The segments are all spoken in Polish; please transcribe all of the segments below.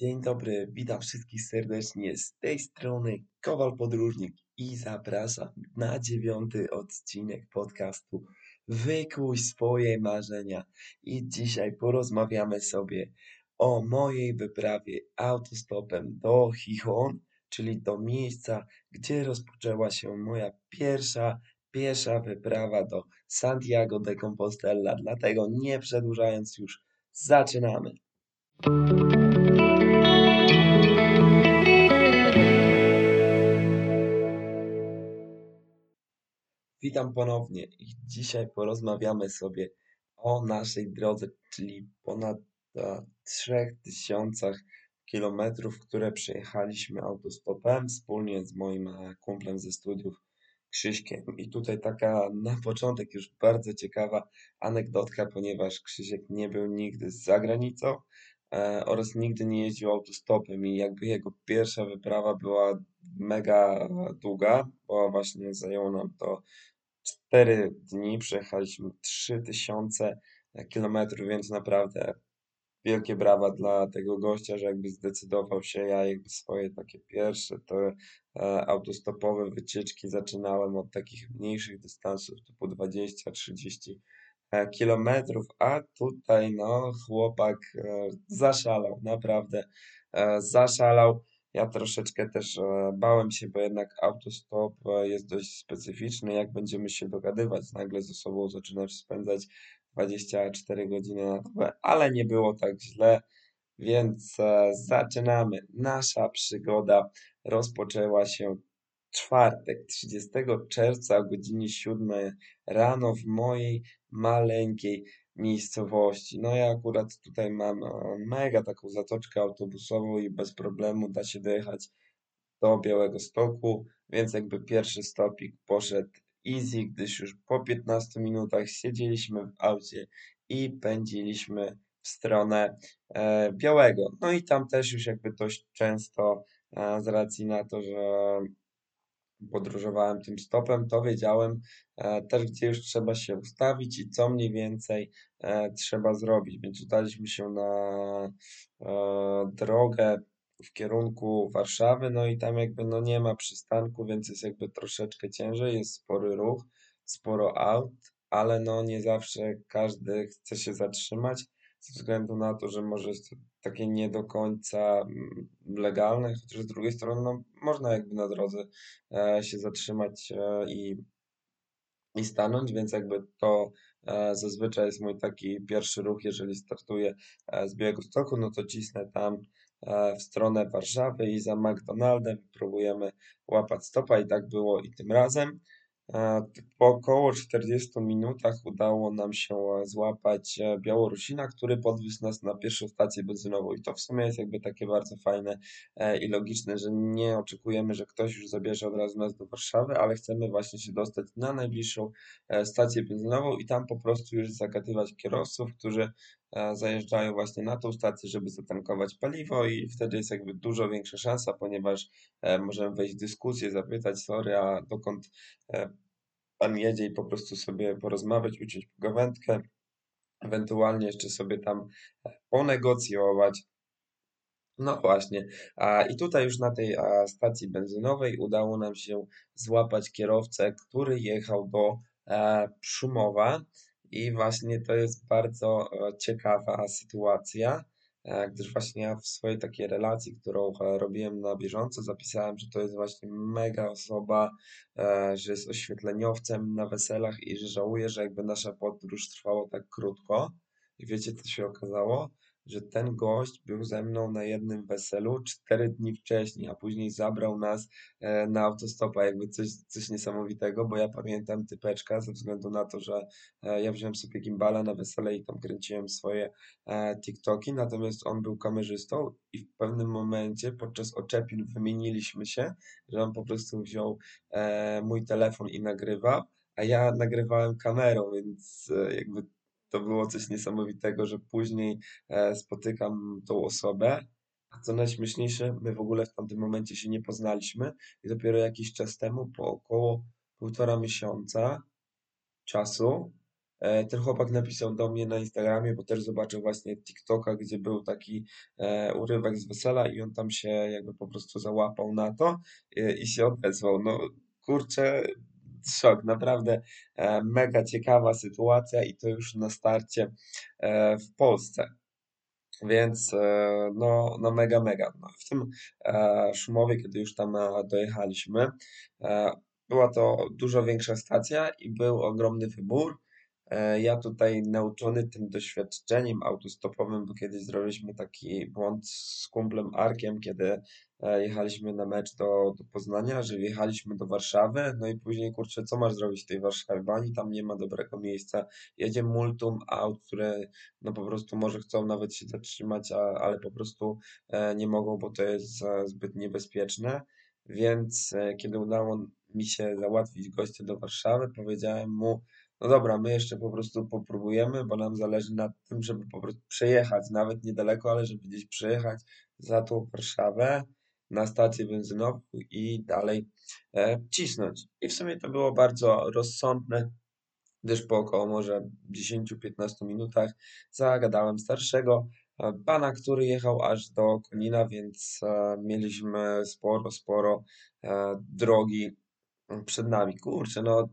Dzień dobry, witam wszystkich serdecznie z tej strony Kowal Podróżnik i zapraszam na dziewiąty odcinek podcastu Wykuj swoje marzenia. I dzisiaj porozmawiamy sobie o mojej wyprawie autostopem do Chichon, czyli do miejsca, gdzie rozpoczęła się moja pierwsza piesza wyprawa do Santiago de Compostela. Dlatego nie przedłużając już, zaczynamy. Witam ponownie i dzisiaj porozmawiamy sobie o naszej drodze, czyli ponad e, 3000 kilometrów, które przejechaliśmy autostopem wspólnie z moim e, kumplem ze studiów Krzyśkiem. I tutaj taka na początek już bardzo ciekawa anegdotka, ponieważ Krzysiek nie był nigdy za granicą e, oraz nigdy nie jeździł autostopem i jakby jego pierwsza wyprawa była mega długa, bo właśnie zajęło nam to 4 dni, przejechaliśmy 3000 kilometrów, więc naprawdę wielkie brawa dla tego gościa, że jakby zdecydował się. Ja jakby swoje takie pierwsze te e, autostopowe wycieczki zaczynałem od takich mniejszych dystansów typu 20-30 e, kilometrów, a tutaj no chłopak e, zaszalał, naprawdę e, zaszalał. Ja troszeczkę też e, bałem się, bo jednak autostop e, jest dość specyficzny. Jak będziemy się dogadywać, nagle ze sobą zaczynać spędzać 24 godziny na dobę, ale nie było tak źle, więc e, zaczynamy. Nasza przygoda rozpoczęła się czwartek, 30 czerwca o godzinie 7 rano w mojej maleńkiej miejscowości. No ja akurat tutaj mam e, mega taką zatoczkę autobusową i bez problemu da się dojechać do Białegostoku, więc jakby pierwszy stopik poszedł easy, gdyż już po 15 minutach siedzieliśmy w aucie i pędziliśmy w stronę e, Białego. No i tam też już jakby dość często e, z racji na to, że podróżowałem tym stopem, to wiedziałem e, też, gdzie już trzeba się ustawić i co mniej więcej e, trzeba zrobić. Więc udaliśmy się na e, drogę w kierunku Warszawy, no i tam jakby no nie ma przystanku, więc jest jakby troszeczkę ciężej, jest spory ruch, sporo aut, ale no nie zawsze każdy chce się zatrzymać ze względu na to, że może takie nie do końca mm, legalne, chociaż z drugiej strony no, można jakby na drodze e, się zatrzymać e, i, i stanąć, więc jakby to e, zazwyczaj jest mój taki pierwszy ruch, jeżeli startuję z Białegostoku, no to cisnę tam w stronę Warszawy i za McDonaldem próbujemy łapać stopa i tak było i tym razem. E, Po około 40 minutach udało nam się e, złapać e, Białorusina, który podwiózł nas na pierwszą stację benzynową. I to w sumie jest jakby takie bardzo fajne i logiczne, że nie oczekujemy, że ktoś już zabierze od razu nas do Warszawy, ale chcemy właśnie się dostać na najbliższą stację benzynową i tam po prostu już zagadywać kierowców, którzy zajeżdżają właśnie na tą stację, żeby zatankować paliwo i wtedy jest jakby dużo większa szansa, ponieważ możemy wejść w dyskusję, zapytać, sorry, a dokąd pan jedzie i po prostu sobie porozmawiać, uciąć pogawędkę, ewentualnie jeszcze sobie tam ponegocjować. No właśnie, a, i tutaj już na tej stacji benzynowej udało nam się złapać kierowcę, który jechał do e, Szumowa i właśnie to jest bardzo e, ciekawa sytuacja, e, gdyż właśnie ja w swojej takiej relacji, którą e, robiłem na bieżąco, zapisałem, że to jest właśnie mega osoba, że jest oświetleniowcem na weselach i że żałuję, że jakby nasza podróż trwała tak krótko. I wiecie, co się okazało? Że ten gość był ze mną na jednym weselu cztery dni wcześniej, a później zabrał nas e, na autostopa, jakby coś, coś niesamowitego, bo ja pamiętam typeczka ze względu na to, że e, ja wziąłem sobie gimbala na wesele i tam kręciłem swoje e, TikToki, natomiast on był kamerzystą i w pewnym momencie podczas oczepin wymieniliśmy się, że on po prostu wziął mój telefon i nagrywał, a ja nagrywałem kamerą, więc jakby to było coś niesamowitego, że później e, spotykam tą osobę, a co najśmieszniejsze, my w ogóle w tamtym momencie się nie poznaliśmy i dopiero jakiś czas temu, po około półtora miesiąca czasu, e, ten chłopak napisał do mnie na Instagramie, bo też zobaczył właśnie TikToka, gdzie był taki e, urywek z wesela i on tam się jakby po prostu załapał na to e, i się odezwał. No kurczę, szok, naprawdę e, mega ciekawa sytuacja i to już na starcie e, w Polsce. Więc e, no, no mega, mega. No, w tym Szumowie, kiedy już tam dojechaliśmy, była to dużo większa stacja i był ogromny wybór. E, Ja tutaj nauczony tym doświadczeniem autostopowym, bo kiedyś zrobiliśmy taki błąd z kumplem Arkiem, kiedy e, jechaliśmy na mecz do, do Poznania, że wjechaliśmy do Warszawy, no i później, kurczę, co masz zrobić w tej Warszawie, bo ani tam nie ma dobrego miejsca, jedzie multum aut, które no po prostu może chcą nawet się zatrzymać, a, ale po prostu e, nie mogą, bo to jest zbyt niebezpieczne, więc kiedy udało mi się załatwić gościa do Warszawy, powiedziałem mu, no dobra, my jeszcze po prostu popróbujemy, bo nam zależy na tym, żeby po prostu przejechać, nawet niedaleko, ale żeby gdzieś przejechać za tą Warszawę na stację benzynową i dalej e, cisnąć. I w sumie to było bardzo rozsądne, gdyż po około może 10-15 minutach zagadałem starszego e, pana, który jechał aż do Konina, więc e, mieliśmy sporo, sporo e, drogi przed nami. Kurczę, no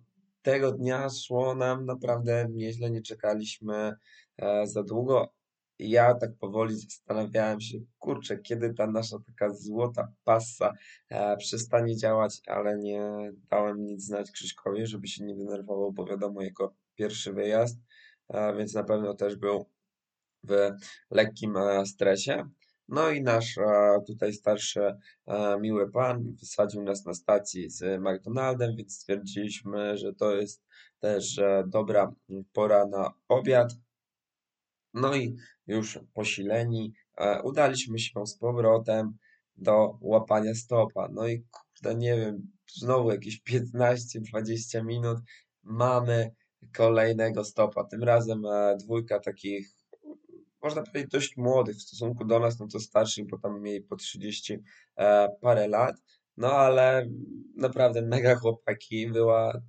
tego dnia szło nam naprawdę nieźle, nie czekaliśmy e, za długo. Ja tak powoli zastanawiałem się, kurczę, kiedy ta nasza taka złota passa e, przestanie działać, ale nie dałem nic znać Krzyśkowi, żeby się nie denerwował, bo wiadomo, jego pierwszy wyjazd, e, więc na pewno też był w lekkim stresie. No i nasz tutaj starszy miły pan wysadził nas na stacji z McDonaldem, więc stwierdziliśmy, że to jest też e, dobra pora na obiad. No i już posileni e, udaliśmy się z powrotem do łapania stopa. No i kurde, nie wiem, znowu jakieś 15-20 minut mamy kolejnego stopa. Tym razem e, dwójka takich, można powiedzieć, dość młodych w stosunku do nas, no to starszych, bo tam mieli po 30 e, parę lat. No ale naprawdę mega chłopaki, była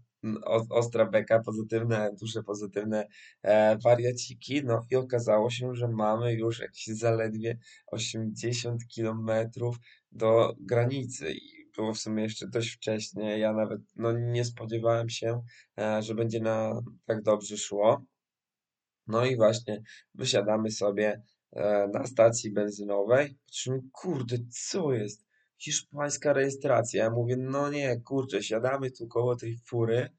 ostra beka, pozytywne dusze, pozytywne e, wariaciki. No i okazało się, że mamy już jakieś zaledwie 80 kilometrów do granicy. I było w sumie jeszcze dość wcześnie. Ja nawet no, nie spodziewałem się, e, że będzie na tak dobrze szło. No i właśnie wysiadamy sobie e, na stacji benzynowej. Patrzymy, kurde, co jest? Hiszpańska rejestracja. Ja mówię, no nie, kurczę, siadamy tu koło tej fury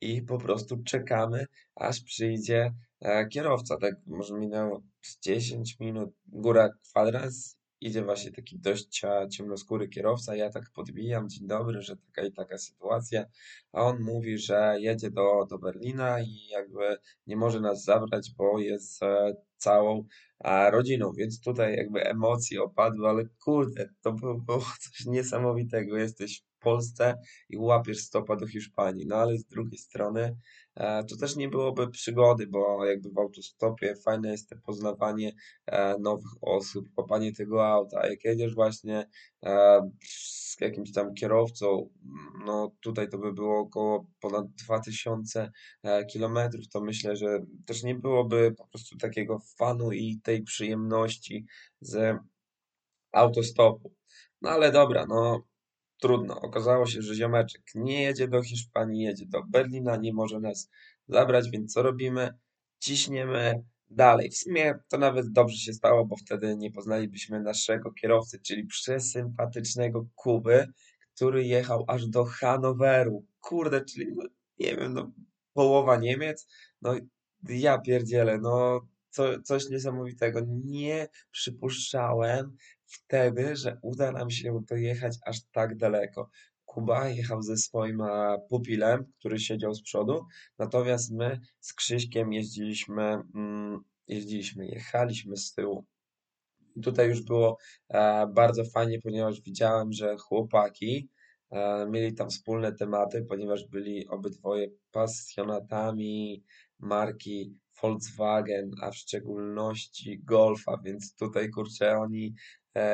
i po prostu czekamy, aż przyjdzie e, kierowca. Tak może minęło z 10 minut, góra kwadrans, idzie właśnie taki dość ciemnoskóry kierowca. Ja tak podbijam, dzień dobry, że taka i taka sytuacja, a on mówi, że jedzie do, do Berlina i jakby nie może nas zabrać, bo jest e, całą e, rodziną, więc tutaj jakby emocje opadły, ale kurde, to było, było coś niesamowitego. Jesteś Polsce i łapiesz stopa do Hiszpanii. No ale z drugiej strony e, to też nie byłoby przygody, bo jakby w autostopie fajne jest te poznawanie e, nowych osób, łapanie tego auta. Jak jedziesz właśnie e, z jakimś tam kierowcą, no tutaj to by było około ponad 2000 e, kilometrów, to myślę, że też nie byłoby po prostu takiego fanu i tej przyjemności z autostopu. No ale dobra, no Trudno. Okazało się, że ziomeczek nie jedzie do Hiszpanii, jedzie do Berlina, nie może nas zabrać, więc co robimy? Ciśniemy dalej. W sumie to nawet dobrze się stało, bo wtedy nie poznalibyśmy naszego kierowcy, czyli przesympatycznego Kuby, który jechał aż do Hanoweru. Kurde, czyli no, nie wiem, no połowa Niemiec. No ja pierdzielę, no co, coś niesamowitego. Nie przypuszczałem, wtedy, że uda nam się dojechać aż tak daleko. Kuba jechał ze swoim pupilem, który siedział z przodu, natomiast my z Krzyśkiem jeździliśmy, mm, jeździliśmy, jechaliśmy z tyłu. I tutaj już było e, bardzo fajnie, ponieważ widziałem, że chłopaki e, mieli tam wspólne tematy, ponieważ byli obydwoje pasjonatami marki Volkswagen, a w szczególności Golfa, więc tutaj kurczę oni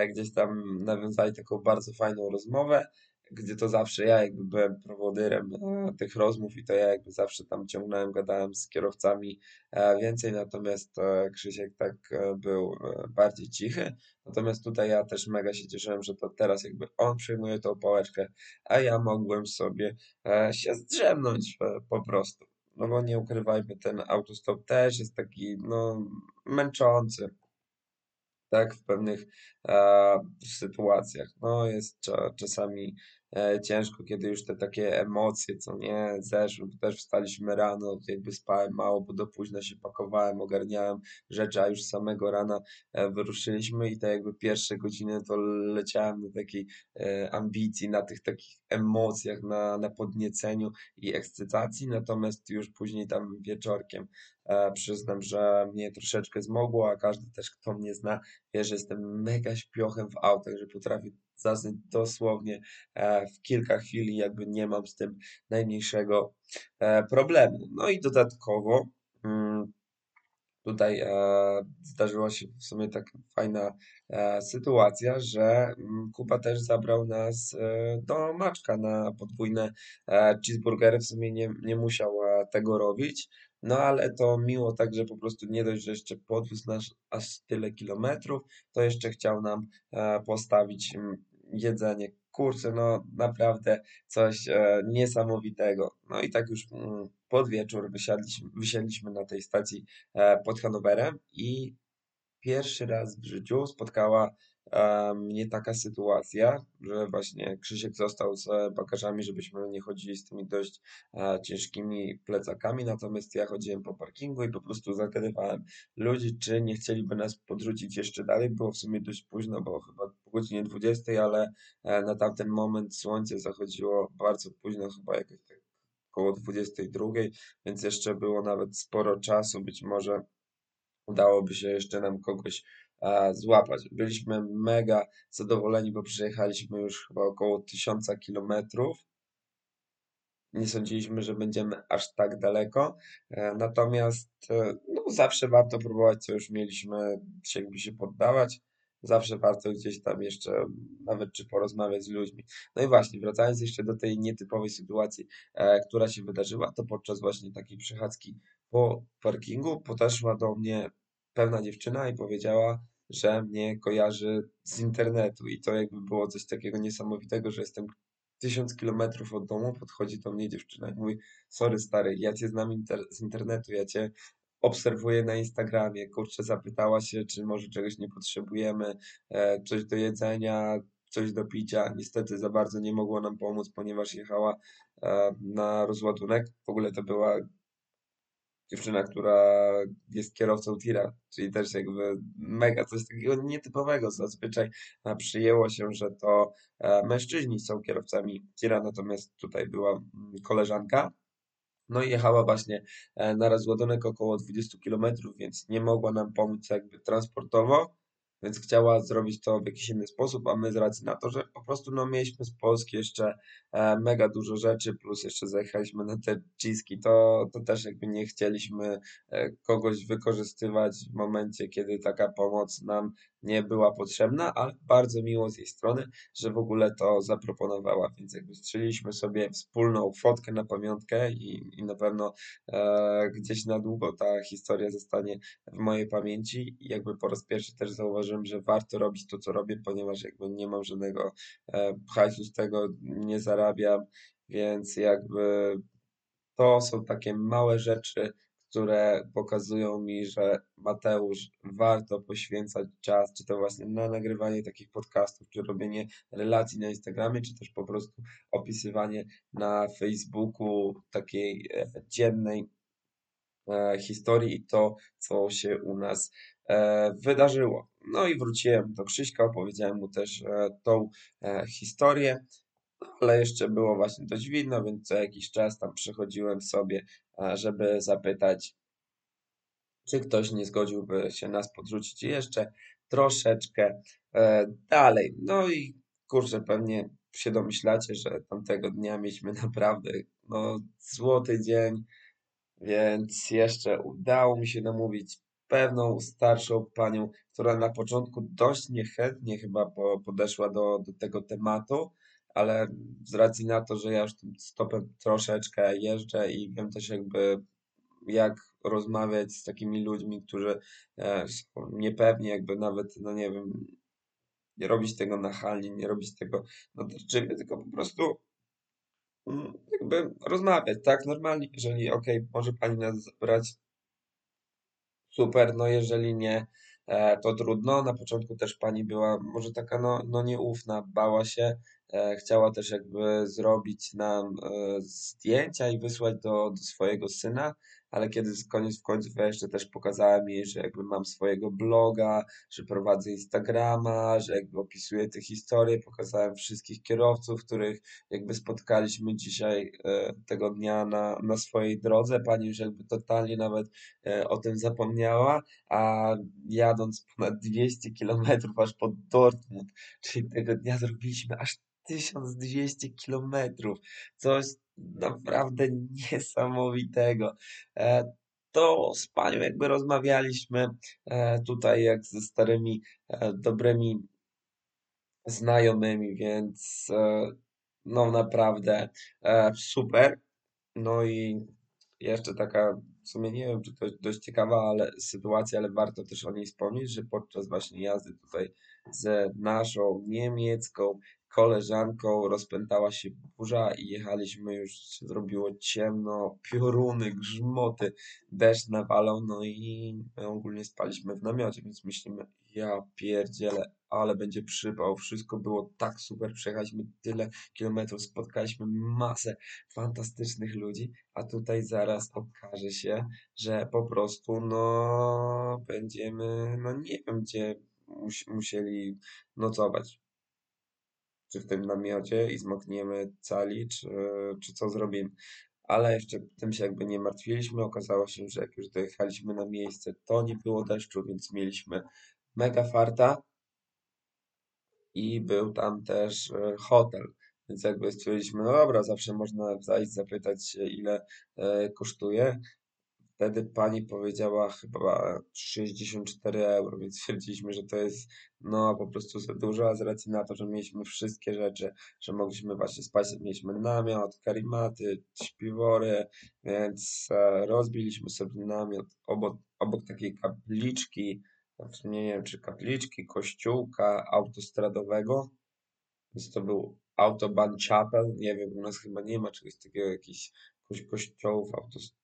gdzieś tam nawiązali taką bardzo fajną rozmowę. gdzie to zawsze ja jakby byłem prowodyrem e, tych rozmów i to ja jakby zawsze tam ciągnąłem, gadałem z kierowcami e, więcej, natomiast e, Krzysiek tak e, był e, bardziej cichy. Natomiast tutaj ja też mega się cieszyłem, że to teraz jakby on przejmuje tą pałeczkę, a ja mogłem sobie e, się zdrzemnąć e, po prostu. No bo nie ukrywajmy, ten autostop też jest taki, no, męczący tak, w pewnych e, sytuacjach. No, jest cza, czasami ciężko, kiedy już te takie emocje, co nie, zeszły, bo też wstaliśmy rano, jakby spałem mało, bo do późna się pakowałem, ogarniałem rzeczy, a już samego rana e, wyruszyliśmy i te jakby pierwsze godziny to leciałem na takiej e, ambicji, na tych takich emocjach, na, na podnieceniu i ekscytacji, natomiast już później tam wieczorkiem e, przyznam, że mnie troszeczkę zmogło, a każdy też, kto mnie zna, wie, że jestem mega śpiochem w autach, że potrafię zasnąć dosłownie e, w kilka chwil jakby nie mam z tym najmniejszego e, problemu. No i dodatkowo mm, tutaj e, zdarzyła się w sumie taka fajna sytuacja, że mm, Kuba też zabrał nas do Maczka na podwójne cheeseburgery. W sumie nie, nie musiał tego robić, no ale to miło tak, że po prostu nie dość, że jeszcze podwiózł nas aż tyle kilometrów, to jeszcze chciał nam postawić mm, jedzenie. Kurczę, no naprawdę coś e, niesamowitego. No i tak już mm, pod wieczór wysiedliśmy na tej stacji e, pod Hanowerem i pierwszy raz w życiu spotkała mnie taka sytuacja, że właśnie Krzysiek został z bagażami, żebyśmy nie chodzili z tymi dość e, ciężkimi plecakami, natomiast ja chodziłem po parkingu i po prostu zagadywałem ludzi, czy nie chcieliby nas podrzucić jeszcze dalej. Było w sumie dość późno, bo chyba po godzinie 20, ale e, na tamten moment słońce zachodziło bardzo późno, chyba jakoś tak około 22, więc jeszcze było nawet sporo czasu, być może udałoby się jeszcze nam kogoś e, złapać. Byliśmy mega zadowoleni, bo przejechaliśmy już chyba około 1000 kilometrów. Nie sądziliśmy, że będziemy aż tak daleko, e, natomiast e, no, zawsze warto próbować, co już mieliśmy jakby się poddawać. Zawsze warto gdzieś tam jeszcze nawet czy porozmawiać z ludźmi. No i właśnie, wracając jeszcze do tej nietypowej sytuacji, e, która się wydarzyła, to podczas właśnie takiej przechadzki po parkingu podeszła do mnie pewna dziewczyna i powiedziała, że mnie kojarzy z internetu i to jakby było coś takiego niesamowitego, że jestem tysiąc kilometrów od domu, podchodzi do mnie dziewczyna i mówi, sorry stary, ja cię znam inter z internetu, ja cię obserwuję na Instagramie, kurczę, zapytała się, czy może czegoś nie potrzebujemy, e, coś do jedzenia, coś do picia. Niestety za bardzo nie mogło nam pomóc, ponieważ jechała e, na rozładunek. W ogóle to była dziewczyna, która jest kierowcą tira, czyli też jakby mega coś takiego nietypowego. Zazwyczaj e, przyjęło się, że to e, mężczyźni są kierowcami tira, natomiast tutaj była mm, koleżanka. No i jechała właśnie e, na rozładunek około 20 km, więc nie mogła nam pomóc jakby transportowo więc chciała zrobić to w jakiś inny sposób, a my z racji na to, że po prostu no, mieliśmy z Polski jeszcze e, mega dużo rzeczy, plus jeszcze zajechaliśmy na te ciski, to, to też jakby nie chcieliśmy e, kogoś wykorzystywać w momencie, kiedy taka pomoc nam nie była potrzebna, ale bardzo miło z jej strony, że w ogóle to zaproponowała, więc jakby strzeliliśmy sobie wspólną fotkę na pamiątkę i, i na pewno e, gdzieś na długo ta historia zostanie w mojej pamięci. I jakby po raz pierwszy też zauważyłem, że warto robić to, co robię, ponieważ jakby nie mam żadnego e, hajsu z tego, nie zarabiam, więc jakby to są takie małe rzeczy, które pokazują mi, że Mateusz, warto poświęcać czas, czy to właśnie na nagrywanie takich podcastów, czy robienie relacji na Instagramie, czy też po prostu opisywanie na Facebooku takiej e, dziennej e, historii i to, co się u nas e, wydarzyło. No i wróciłem do Krzyśka, opowiedziałem mu też tą historię ale jeszcze było właśnie dość widno, więc co jakiś czas tam przychodziłem sobie, żeby zapytać, czy ktoś nie zgodziłby się nas podrzucić jeszcze troszeczkę e, dalej. No i kurczę, pewnie się domyślacie, że tamtego dnia mieliśmy naprawdę no, złoty dzień, więc jeszcze udało mi się namówić pewną starszą panią, która na początku dość niechętnie chyba podeszła do, do tego tematu, ale z racji na to, że ja już tym stopem troszeczkę jeżdżę i wiem też jakby jak rozmawiać z takimi ludźmi, którzy e, są niepewni, jakby nawet, no nie wiem, nie robić tego nachalnie, nie robić tego natarczywie, tylko po prostu mm, jakby rozmawiać, tak, normalnie, jeżeli, okay, może pani nas zabrać, super, no jeżeli nie, e, to trudno. Na początku też pani była może taka no, no nieufna, bała się, chciała też jakby zrobić nam e, zdjęcia i wysłać do, do swojego syna, ale kiedy koniec w końcu ja jeszcze też pokazałem jej, że jakby mam swojego bloga, że prowadzę Instagrama, że jakby opisuję te historie, pokazałem wszystkich kierowców, których jakby spotkaliśmy dzisiaj e, tego dnia na, na swojej drodze. Pani już jakby totalnie nawet e, o tym zapomniała, a jadąc ponad 200 kilometrów aż pod Dortmund, czyli tego dnia zrobiliśmy aż 1200 kilometrów. Coś naprawdę niesamowitego. E, to z panią jakby rozmawialiśmy e, tutaj jak ze starymi, e, dobrymi znajomymi, więc no naprawdę super. No i jeszcze taka, w sumie nie wiem, czy to dość ciekawa ale, sytuacja, ale warto też o niej wspomnieć, że podczas właśnie jazdy tutaj z naszą niemiecką koleżanką rozpętała się burza i jechaliśmy już, się zrobiło ciemno, pioruny, grzmoty, deszcz nawalał, no i ogólnie spaliśmy w namiocie, więc myślimy, ja pierdzielę, ale będzie przypał, wszystko było tak super, przejechaliśmy tyle kilometrów, spotkaliśmy masę fantastycznych ludzi, a tutaj zaraz okaże się, że po prostu, no, będziemy, no nie wiem, gdzie musieli nocować czy w tym namiocie i zmokniemy cali, czy, czy co zrobimy. Ale jeszcze tym się jakby nie martwiliśmy. Okazało się, że jak już dojechaliśmy na miejsce, to nie było deszczu, więc mieliśmy mega farta i był tam też e, hotel. Więc jakby stwierdziliśmy, no dobra, zawsze można zajść, zapytać się, ile e, kosztuje. Wtedy pani powiedziała chyba 64 euro, więc stwierdziliśmy, że to jest no po prostu za dużo, a z racji na to, że mieliśmy wszystkie rzeczy, że mogliśmy właśnie spać, mieliśmy namiot, karimaty, śpiwory, więc e, rozbiliśmy sobie namiot obok, obok takiej kapliczki, w sumie nie wiem czy kapliczki, kościółka autostradowego, więc to był Autobahn Chapel, nie wiem, u nas chyba nie ma czegoś takiego, jakichś kościołów autostradowych,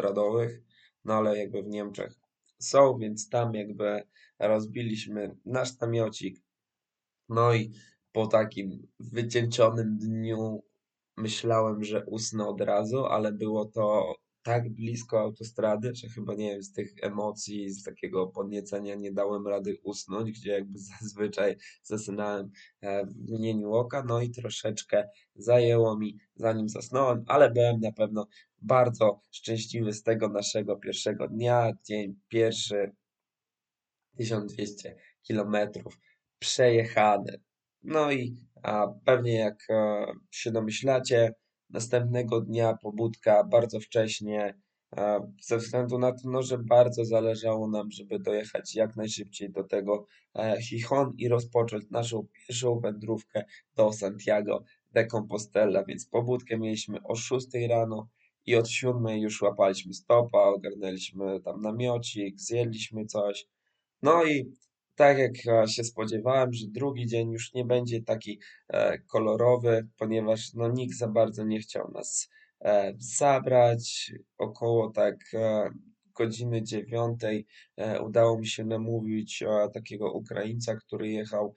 radowych, no ale jakby w Niemczech są, więc tam jakby rozbiliśmy nasz namiocik. No i po takim wycieńczonym dniu myślałem, że usnę od razu, ale było to tak blisko autostrady, że chyba nie wiem, z tych emocji, z takiego podniecenia nie dałem rady usnąć, gdzie jakby zazwyczaj zasynałem e, w mgnieniu oka, no i troszeczkę zajęło mi zanim zasnąłem, ale byłem na pewno bardzo szczęśliwy z tego naszego pierwszego dnia, dzień pierwszy, 1200 kilometrów przejechane. No i a pewnie jak e, się domyślacie, Następnego dnia pobudka bardzo wcześnie, ze względu na to, no, że bardzo zależało nam, żeby dojechać jak najszybciej do tego e, Chichon i rozpocząć naszą pierwszą wędrówkę do Santiago de Compostela. Więc pobudkę mieliśmy o 6 rano i od 7 już łapaliśmy stopa, ogarnęliśmy tam namiocik, zjedliśmy coś. No i tak jak e, się spodziewałem, że drugi dzień już nie będzie taki e, kolorowy, ponieważ no, nikt za bardzo nie chciał nas e, zabrać. Około tak godziny dziewiątej udało mi się namówić takiego Ukraińca, który jechał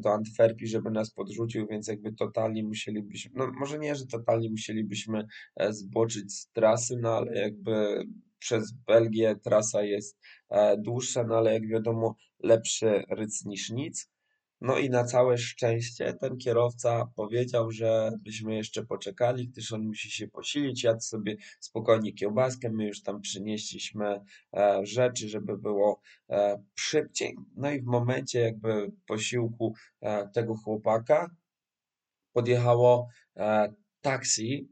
do Antwerpii, żeby nas podrzucił, więc jakby totalnie musielibyśmy, no może nie, że totalnie musielibyśmy zboczyć z trasy, no ale jakby przez Belgię trasa jest e, dłuższa, no ale jak wiadomo, lepszy ryc niż nic. No i na całe szczęście ten kierowca powiedział, że byśmy jeszcze poczekali, gdyż on musi się posilić, jadł sobie spokojnie kiełbaskę, my już tam przynieśliśmy e, rzeczy, żeby było e, szybciej. No i w momencie jakby posiłku tego chłopaka podjechało taksi,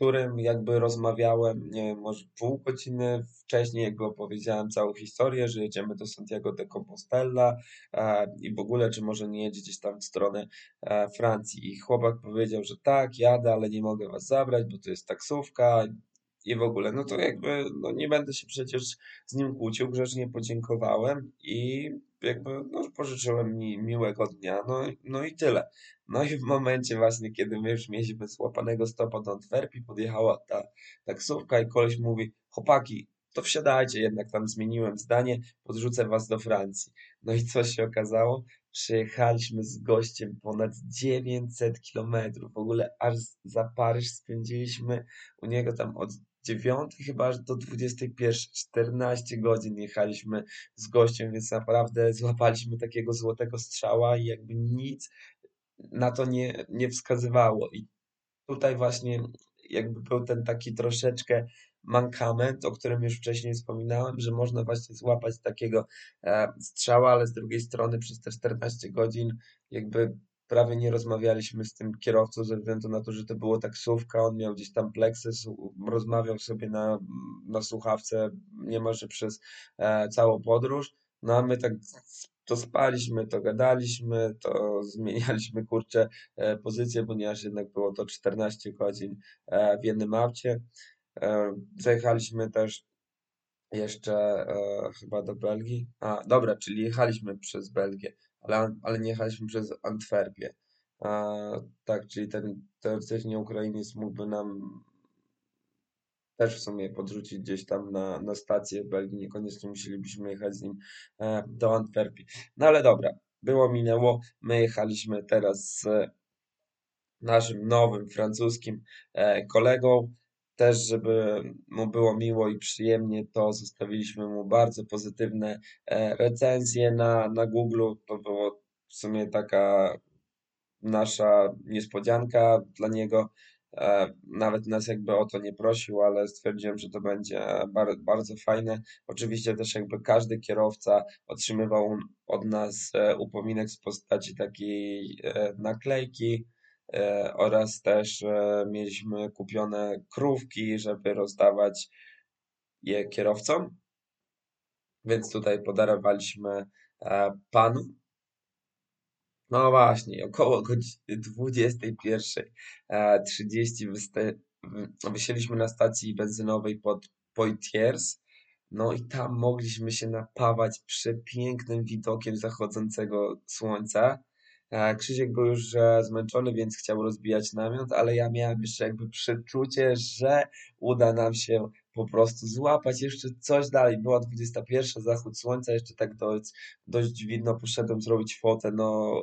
którym jakby rozmawiałem, nie wiem, może pół godziny wcześniej, jakby opowiedziałem całą historię, że jedziemy do Santiago de Compostela e, i w ogóle, czy może nie jedzie gdzieś tam w stronę e, Francji. I chłopak powiedział, że tak, jadę, ale nie mogę was zabrać, bo to jest taksówka i w ogóle, no to jakby, no nie będę się przecież z nim kłócił, grzecznie podziękowałem i jakby, no pożyczyłem mi miłego dnia, no, no i tyle. No i w momencie właśnie, kiedy my już mieliśmy złapanego stopa do Antwerpii, podjechała ta taksówka i koleś mówi, chłopaki, to wsiadajcie, jednak tam zmieniłem zdanie, podrzucę was do Francji. No i co się okazało? Przyjechaliśmy z gościem ponad 900 kilometrów. W ogóle aż za Paryż spędziliśmy u niego tam od 9 chyba aż do 21, 14 godzin jechaliśmy z gościem, więc naprawdę złapaliśmy takiego złotego strzała i jakby nic na to nie, nie wskazywało. I tutaj właśnie jakby był ten taki troszeczkę mankament, o którym już wcześniej wspominałem, że można właśnie złapać takiego e, strzała, ale z drugiej strony przez te 14 godzin jakby prawie nie rozmawialiśmy z tym kierowcą ze względu na to, że to było taksówka, on miał gdzieś tam plexus, rozmawiał sobie na, na słuchawce niemalże przez e, całą podróż, no a my tak to spaliśmy, to gadaliśmy, to zmienialiśmy kurczę e, pozycję, ponieważ jednak było to 14 godzin e, w jednym aucie. E, zajechaliśmy też jeszcze e, chyba do Belgii. A, dobra, czyli jechaliśmy przez Belgię, ale, ale nie jechaliśmy przez Antwerpię. A, tak, czyli ten teoretycznie Ukrainiec mógłby nam też w sumie podrzucić gdzieś tam na, na stację w Belgii. Niekoniecznie musielibyśmy jechać z nim e, do Antwerpii. No ale dobra, było minęło. My jechaliśmy teraz z naszym nowym francuskim e, kolegą. Też, żeby mu było miło i przyjemnie, to zostawiliśmy mu bardzo pozytywne e, recenzje na, na Google. To było w sumie taka nasza niespodzianka dla niego. E, nawet nas jakby o to nie prosił, ale stwierdziłem, że to będzie bardzo fajne. Oczywiście też jakby każdy kierowca otrzymywał od nas e, upominek w postaci takiej naklejki oraz też e, mieliśmy kupione krówki, żeby rozdawać je kierowcom. Więc tutaj podarowaliśmy e, panu. No właśnie, około godziny 21.30 wysiedliśmy na stacji benzynowej pod Poitiers. No i tam mogliśmy się napawać przepięknym widokiem zachodzącego słońca. Krzysiek był już e, zmęczony, więc chciał rozbijać namiot, ale ja miałem jeszcze jakby przeczucie, że uda nam się po prostu złapać jeszcze coś dalej. Była 21, zachód słońca, jeszcze tak dość, dość widno poszedłem zrobić fotę, no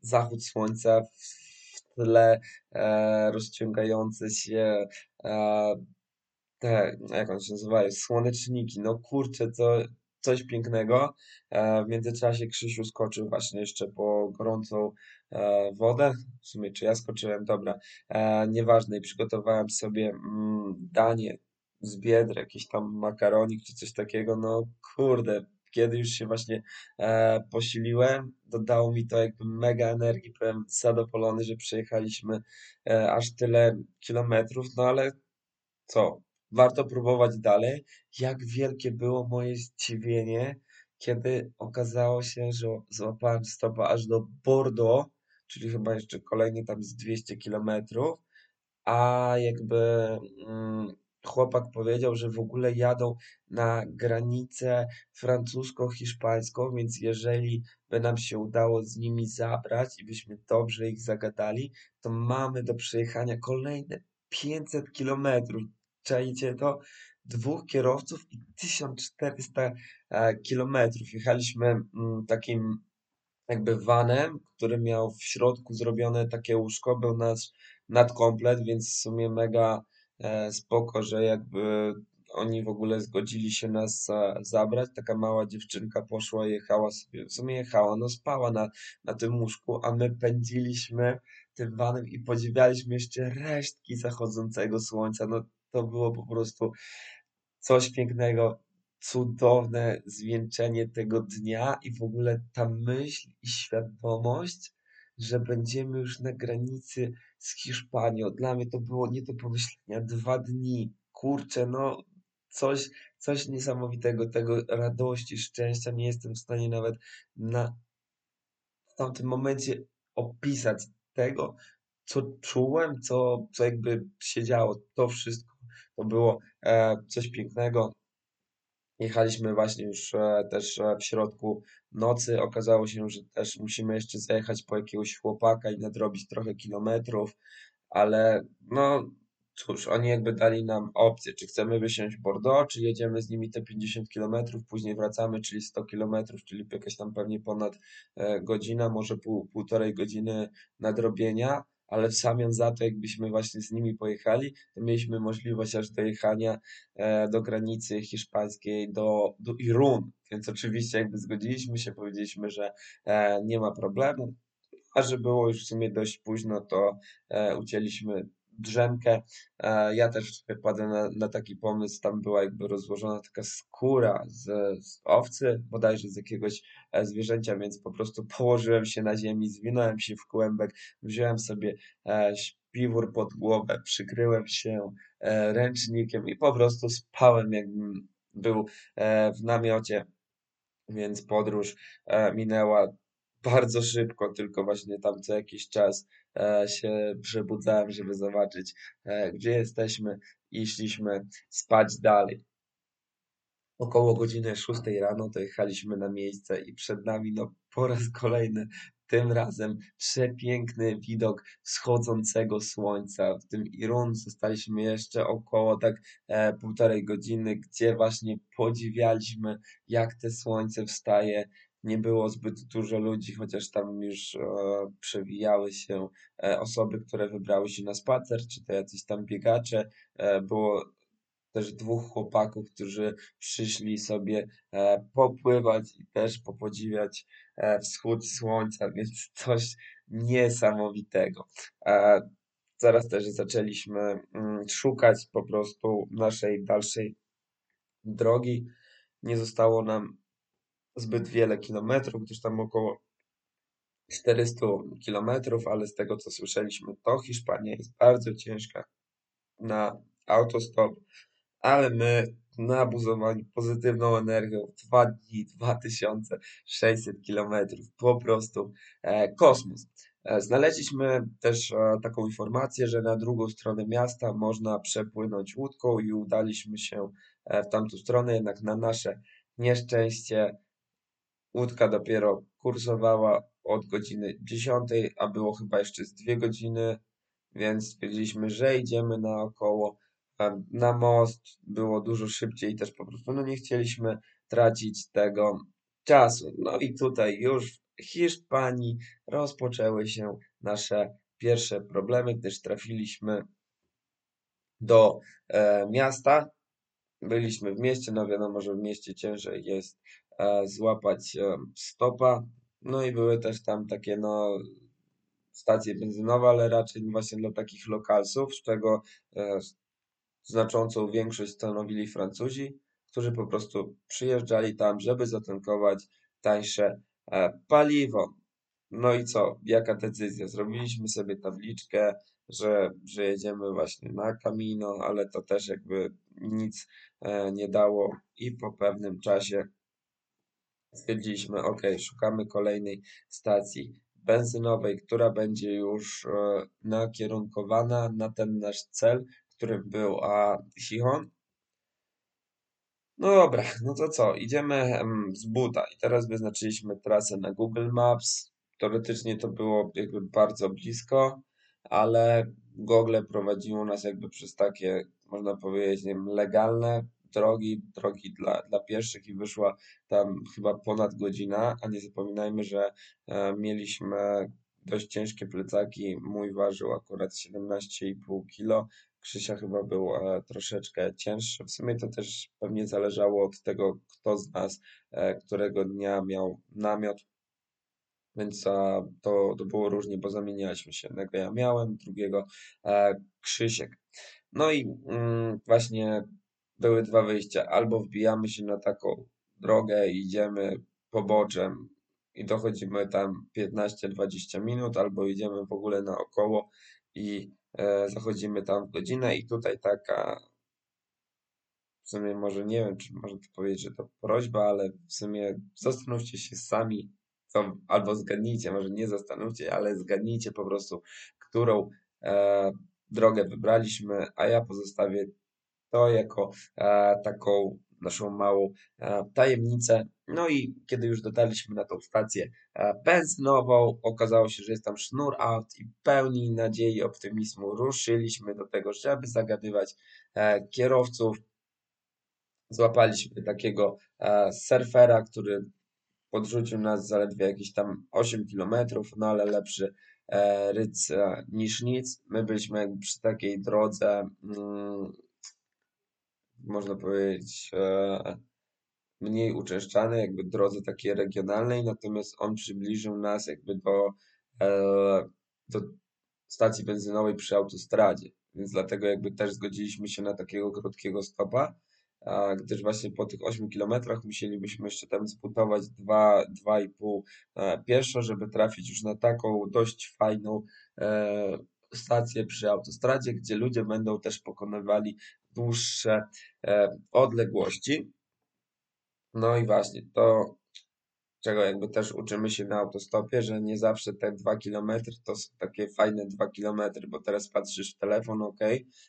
zachód słońca w tle e, rozciągające się e, te, jak on się nazywa, słoneczniki, no kurczę, to coś pięknego. E, w międzyczasie Krzysiu skoczył właśnie jeszcze po gorącą e, wodę. W sumie, czy ja skoczyłem? Dobra. E, nieważne. I przygotowałem sobie mm, danie z biedry, jakiś tam makaronik czy coś takiego. No kurde, kiedy już się właśnie e, posiliłem, dodało mi to jakby mega energii, byłem zadowolony, że przejechaliśmy e, aż tyle kilometrów, no ale co, warto próbować dalej. Jak wielkie było moje zdziwienie, kiedy okazało się, że złapałem stopa aż do Bordeaux, czyli chyba jeszcze kolejny tam z 200 kilometrów, a jakby mm, chłopak powiedział, że w ogóle jadą na granicę francusko-hiszpańską, więc jeżeli by nam się udało z nimi zabrać i byśmy dobrze ich zagadali, to mamy do przejechania kolejne 500 kilometrów. Czajcie to? Dwóch kierowców i 1400 e, kilometrów. Jechaliśmy mm, takim jakby vanem, który miał w środku zrobione takie łóżko, był nasz nadkomplet, więc w sumie mega e, spoko, że jakby oni w ogóle zgodzili się nas zabrać. Taka mała dziewczynka poszła, jechała sobie, w sumie jechała, no spała na, na tym łóżku, a my pędziliśmy tym vanem i podziwialiśmy jeszcze resztki zachodzącego słońca. No to było po prostu coś pięknego, cudowne zwieńczenie tego dnia i w ogóle ta myśl i świadomość, że będziemy już na granicy z Hiszpanią. Dla mnie to było nie do pomyślenia. Dwa dni. Kurczę, no coś, coś niesamowitego, tego radości, szczęścia. Nie jestem w stanie nawet na w tamtym momencie opisać tego, co czułem, co, co jakby się działo. To wszystko to było e, coś pięknego. Jechaliśmy właśnie już e, też e, w środku nocy. Okazało się, że też musimy jeszcze zajechać po jakiegoś chłopaka i nadrobić trochę kilometrów, ale no cóż, oni jakby dali nam opcję, czy chcemy wysiąść w Bordeaux, czy jedziemy z nimi te 50 kilometrów, później wracamy, czyli 100 kilometrów, czyli jakaś tam pewnie ponad godzina, może pół, półtorej godziny nadrobienia ale w zamian za to, jakbyśmy właśnie z nimi pojechali, to mieliśmy możliwość aż dojechania e, do granicy hiszpańskiej, do, do Irun. Więc oczywiście jakby zgodziliśmy się, powiedzieliśmy, że e, nie ma problemu. A że było już w sumie dość późno, to e, ucięliśmy drzemkę. E, ja też wpadłem na, na taki pomysł, tam była jakby rozłożona taka skóra z, z owcy, bodajże z jakiegoś e, zwierzęcia, więc po prostu położyłem się na ziemi, zwinąłem się w kłębek, wziąłem sobie e, śpiwór pod głowę, przykryłem się ręcznikiem i po prostu spałem, jakbym był w namiocie. Więc podróż minęła bardzo szybko, tylko właśnie tam co jakiś czas e, się przebudzałem, żeby zobaczyć, e, gdzie jesteśmy i szliśmy spać dalej. Około godziny 6 rano dojechaliśmy na miejsce i przed nami no, po raz kolejny tym razem przepiękny widok wschodzącego słońca. W tym Irun zostaliśmy jeszcze około tak e, półtorej godziny, gdzie właśnie podziwialiśmy, jak te słońce wstaje nie było zbyt dużo ludzi, chociaż tam już e, przewijały się e, osoby, które wybrały się na spacer, czy to jacyś tam biegacze. E, było też dwóch chłopaków, którzy przyszli sobie popływać i też popodziwiać wschód słońca, więc coś niesamowitego. Zaraz też zaczęliśmy mm, szukać po prostu naszej dalszej drogi. Nie zostało nam zbyt wiele kilometrów, gdyż tam około 400 kilometrów, ale z tego co słyszeliśmy, to Hiszpania jest bardzo ciężka na autostop, ale my nabuzowani pozytywną energią, dwa dni, 2600 kilometrów, po prostu e, kosmos. E, znaleźliśmy też e, taką informację, że na drugą stronę miasta można przepłynąć łódką i udaliśmy się e, w tamtą stronę, jednak na nasze nieszczęście Łódka dopiero kursowała od godziny 10, a było chyba jeszcze z dwie godziny, więc stwierdziliśmy, że idziemy naokoło. Na most było dużo szybciej i też po prostu no nie chcieliśmy tracić tego czasu. No i tutaj już w Hiszpanii rozpoczęły się nasze pierwsze problemy, gdyż trafiliśmy do e, miasta. Byliśmy w mieście, no wiadomo, że w mieście ciężej jest złapać e, stopa. No i były też tam takie no stacje benzynowe, ale raczej właśnie dla takich lokalsów, z czego e, znaczącą większość stanowili Francuzi, którzy po prostu przyjeżdżali tam, żeby zatankować tańsze paliwo. No i co? Jaka decyzja? Zrobiliśmy sobie tabliczkę, że, że jedziemy właśnie na Camino, ale to też jakby nic nie dało i po pewnym czasie stwierdziliśmy, ok, szukamy kolejnej stacji benzynowej, która będzie już e, nakierunkowana na ten nasz cel, którym był a Chichon. No dobra, no to co, idziemy z buta i teraz wyznaczyliśmy trasę na Google Maps. Teoretycznie to było jakby bardzo blisko, ale Google prowadziło nas jakby przez takie, można powiedzieć, nie wiem, legalne drogi, drogi dla, dla pieszych i wyszła tam chyba ponad godzina, a nie zapominajmy, że e, mieliśmy dość ciężkie plecaki. Mój ważył akurat 17,5 kg. Krzysia chyba był e, troszeczkę cięższy. W sumie to też pewnie zależało od tego, kto z nas e, którego dnia miał namiot. Więc to, to było różnie, bo zamienialiśmy się. Jednego ja miałem, drugiego Krzysiek. No i mm, właśnie były dwa wyjścia. Albo wbijamy się na taką drogę i idziemy poboczem i dochodzimy tam 15-20 minut, albo idziemy w ogóle naokoło i e, zachodzimy tam w godzinę i tutaj taka w sumie może nie wiem, czy można to powiedzieć, że to prośba, ale w sumie zastanówcie się sami, co, albo zgadnijcie, może nie zastanówcie, ale zgadnijcie po prostu, którą e, drogę wybraliśmy, a ja pozostawię to jako e, taką naszą małą e, tajemnicę. No i kiedy już dotarliśmy na tą stację e, benzynową, okazało się, że jest tam sznur aut i pełni nadziei i optymizmu ruszyliśmy do tego, żeby zagadywać kierowców. Złapaliśmy takiego surfera, który podrzucił nas zaledwie jakieś tam 8 kilometrów, no ale lepszy ryc niż nic. My byliśmy przy takiej drodze, mm, można powiedzieć, e, mniej uczęszczanej, jakby drodze takiej regionalnej, natomiast on przybliżył nas jakby do, e, do stacji benzynowej przy autostradzie, więc dlatego jakby też zgodziliśmy się na takiego krótkiego stopa, gdyż właśnie po tych 8 kilometrach musielibyśmy jeszcze tam zbudować 2, 2,5 e, pieszo, żeby trafić już na taką dość fajną stację przy autostradzie, gdzie ludzie będą też pokonywali dłuższe e, odległości. No i właśnie to, czego jakby też uczymy się na autostopie, że nie zawsze te 2 km to są takie fajne 2 km, bo teraz patrzysz w telefon, ok,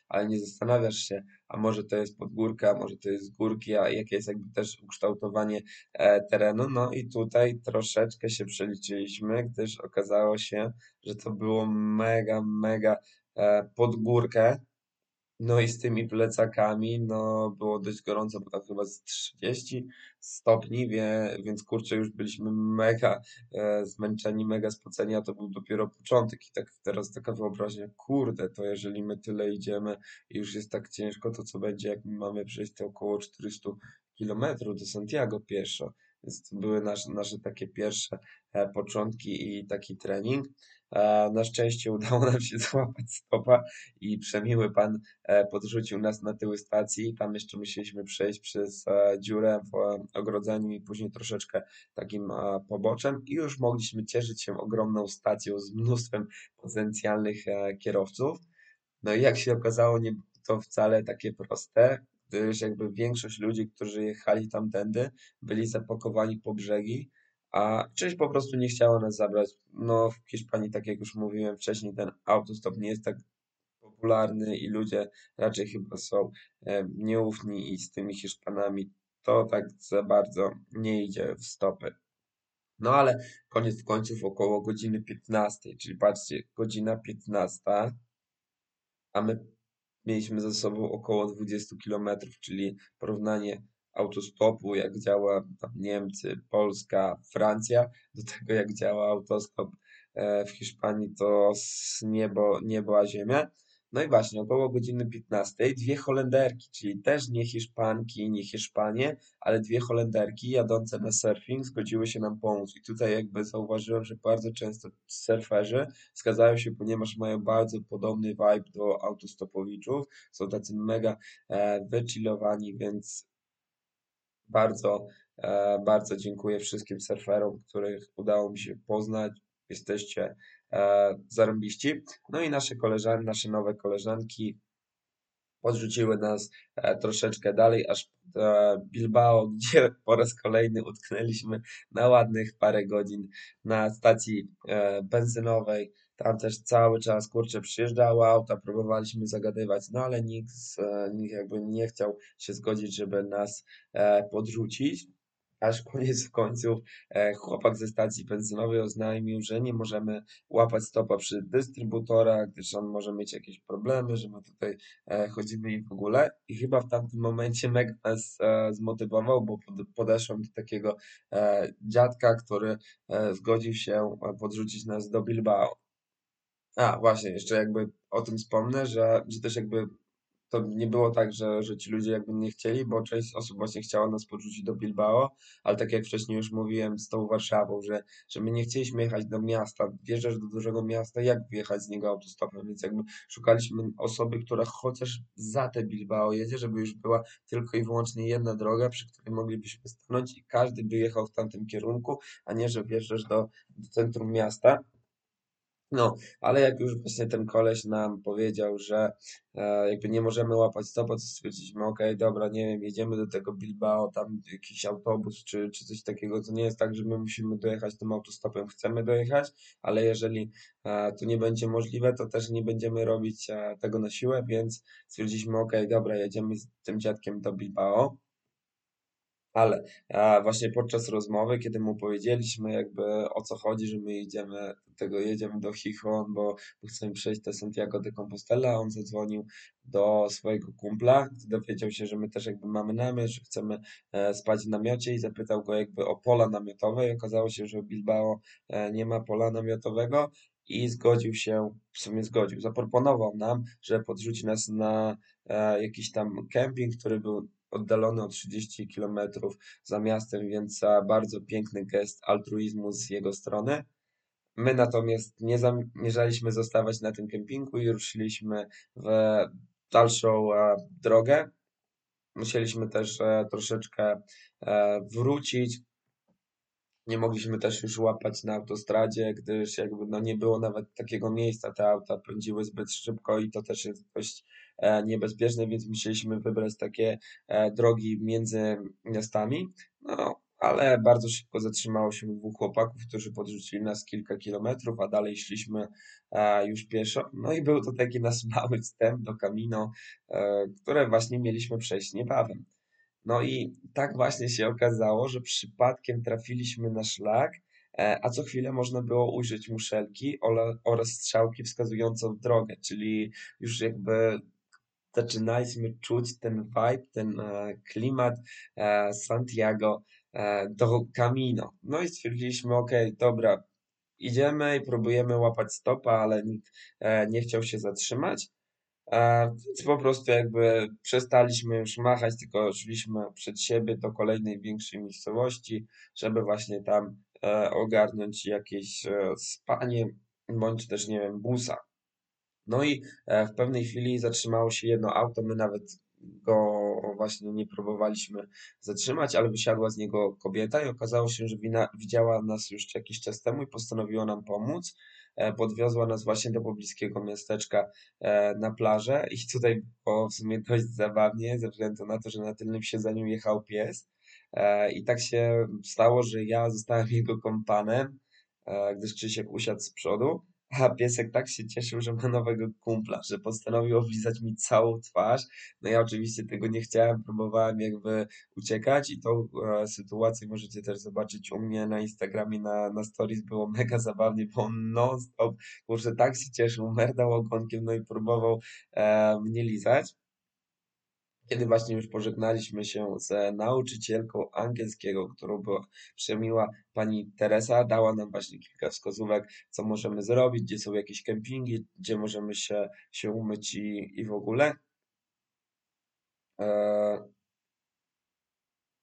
ale nie zastanawiasz się, a może to jest pod górkę, a może to jest górki, a jakie jest jakby też ukształtowanie e, terenu. No i tutaj troszeczkę się przeliczyliśmy, gdyż okazało się, że to było mega, mega e, pod górkę, no i z tymi plecakami, no było dość gorąco, bo tam chyba z 30 stopni, wie, więc kurczę, już byliśmy mega e, zmęczeni, mega spoceni, a to był dopiero początek i tak teraz taka wyobraźnia, kurde, to jeżeli my tyle idziemy i już jest tak ciężko, to co będzie, jak my mamy przejść te około 400 kilometrów do Santiago pieszo. Więc to były nasze, nasze takie pierwsze e, początki i taki trening. E, na szczęście udało nam się złapać stopa i przemiły pan e, podrzucił nas na tyły stacji. Tam jeszcze musieliśmy przejść przez dziurę w ogrodzeniu i później troszeczkę takim poboczem i już mogliśmy cieszyć się ogromną stacją z mnóstwem potencjalnych kierowców. No i jak się okazało, nie było to wcale takie proste gdyż jakby większość ludzi, którzy jechali tamtędy, byli zapakowani po brzegi, a część po prostu nie chciała nas zabrać. No, w Hiszpanii, tak jak już mówiłem wcześniej, ten autostop nie jest tak popularny i ludzie raczej chyba są nieufni i z tymi Hiszpanami to tak za bardzo nie idzie w stopy. No ale koniec końców około godziny 15, czyli patrzcie, godzina 15, a my mieliśmy ze sobą około 20 km, czyli porównanie autostopu, jak działa Niemcy, Polska, Francja, do tego jak działa autostop e, w Hiszpanii, to z niebo, niebo a ziemia. No i właśnie, około godziny 15 dwie Holenderki, czyli też nie Hiszpanki, nie Hiszpanie, ale dwie Holenderki jadące na surfing zgodziły się nam pomóc. I tutaj jakby zauważyłem, że bardzo często surferzy zgadzają się, ponieważ mają bardzo podobny vibe do autostopowiczów. Są tacy mega e, wychillowani, więc bardzo, e, bardzo dziękuję wszystkim surferom, których udało mi się poznać. Jesteście e, zarąbiści. No i nasze koleżanki, nasze nowe koleżanki podrzuciły nas e, troszeczkę dalej, aż Bilbao, gdzie po raz kolejny utknęliśmy na ładnych parę godzin na stacji benzynowej. Tam też cały czas, kurczę, przyjeżdżało auta, próbowaliśmy zagadywać, no ale nikt, nikt jakby nie chciał się zgodzić, żeby nas podrzucić aż koniec końców e, chłopak ze stacji benzynowej oznajmił, że nie możemy łapać stopa przy dystrybutorach, gdyż on może mieć jakieś problemy, że my tutaj e, chodzimy i w ogóle. I chyba w tamtym momencie mega nas e, zmotywował, bo podeszłem do takiego dziadka, który zgodził się podrzucić nas do Bilbao. A, właśnie, jeszcze jakby o tym wspomnę, że, że też jakby to nie było tak, że, że ci ludzie jakby nie chcieli, bo część osób właśnie chciała nas podrzucić do Bilbao, ale tak jak wcześniej już mówiłem z tą Warszawą, że, że my nie chcieliśmy jechać do miasta, wjeżdżasz do dużego miasta, jak wjechać z niego autostopem, więc jakby szukaliśmy osoby, która chociaż za te Bilbao jedzie, żeby już była tylko i wyłącznie jedna droga, przy której moglibyśmy stanąć i każdy by jechał w tamtym kierunku, a nie, że wjeżdżasz do, do centrum miasta. No, ale jak już właśnie ten koleś nam powiedział, że e, jakby nie możemy łapać stopa, to stwierdziliśmy, okej, dobra, nie wiem, jedziemy do tego Bilbao, tam jakiś autobus czy, czy coś takiego, to nie jest tak, że my musimy dojechać tym autostopem, chcemy dojechać, ale jeżeli e, to nie będzie możliwe, to też nie będziemy robić e, tego na siłę, więc stwierdziliśmy, okej, dobra, jedziemy z tym dziadkiem do Bilbao. Ale właśnie podczas rozmowy, kiedy mu powiedzieliśmy jakby o co chodzi, że my jedziemy, tego jedziemy do Chichon, bo, chcemy przejść do Santiago de Compostela, on zadzwonił do swojego kumpla, dowiedział się, że my też jakby mamy namiot, że chcemy e, spać w namiocie i zapytał go jakby o pola namiotowe i okazało się, że Bilbao e, nie ma pola namiotowego i zgodził się, w sumie zgodził, zaproponował nam, że podrzuci nas na e, jakiś tam kemping, który był oddalony o 30 km za miastem, więc bardzo piękny gest altruizmu z jego strony. My natomiast nie zamierzaliśmy zostawać na tym kempingu i ruszyliśmy w dalszą e, drogę. Musieliśmy też e, troszeczkę e, wrócić. Nie mogliśmy też już łapać na autostradzie, gdyż jakby no nie było nawet takiego miejsca. Te auta pędziły zbyt szybko i to też jest dość E, niebezpieczne, więc musieliśmy wybrać takie e, drogi między miastami. No, ale bardzo szybko zatrzymało się dwóch chłopaków, którzy podrzucili nas kilka kilometrów, a dalej szliśmy e, już pieszo. No i był to taki nasz mały wstęp do Camino, które właśnie mieliśmy przejść niebawem. No i tak właśnie się okazało, że przypadkiem trafiliśmy na szlak, a co chwilę można było ujrzeć muszelki oraz strzałki wskazujące w drogę, czyli już jakby zaczynaliśmy czuć ten vibe, ten e, klimat e, Santiago e, do Camino. No i stwierdziliśmy, ok, dobra, idziemy i próbujemy łapać stopa, ale nikt nie chciał się zatrzymać. Więc po prostu jakby przestaliśmy już machać, tylko szliśmy przed siebie do kolejnej większej miejscowości, żeby właśnie tam ogarnąć jakieś spanie, bądź też, nie wiem, busa. No i e, w pewnej chwili zatrzymało się jedno auto, my nawet go właśnie nie próbowaliśmy zatrzymać, ale wysiadła z niego kobieta i okazało się, że widziała nas już jakiś czas temu i postanowiła nam pomóc. E, podwiozła nas właśnie do pobliskiego miasteczka e, na plażę i tutaj było w sumie dość zabawnie, ze względu na to, że na tylnym siedzeniu jechał pies. I tak się stało, że ja zostałem jego kompanem, gdyż Krzysiek usiadł z przodu, a piesek tak się cieszył, że ma nowego kumpla, że postanowił oblizać mi całą twarz. No ja oczywiście tego nie chciałem, próbowałem jakby uciekać i tą e, sytuację możecie też zobaczyć u mnie na Instagramie, na, na stories. Było mega zabawnie, bo on non-stop, kurczę, tak się cieszył, merdał ogonkiem, no i próbował e, mnie lizać. Kiedy właśnie już pożegnaliśmy się z nauczycielką angielskiego, którą była przemiła pani Teresa, dała nam właśnie kilka wskazówek, co możemy zrobić, gdzie są jakieś kempingi, gdzie możemy się, się umyć i, i w ogóle. Eee,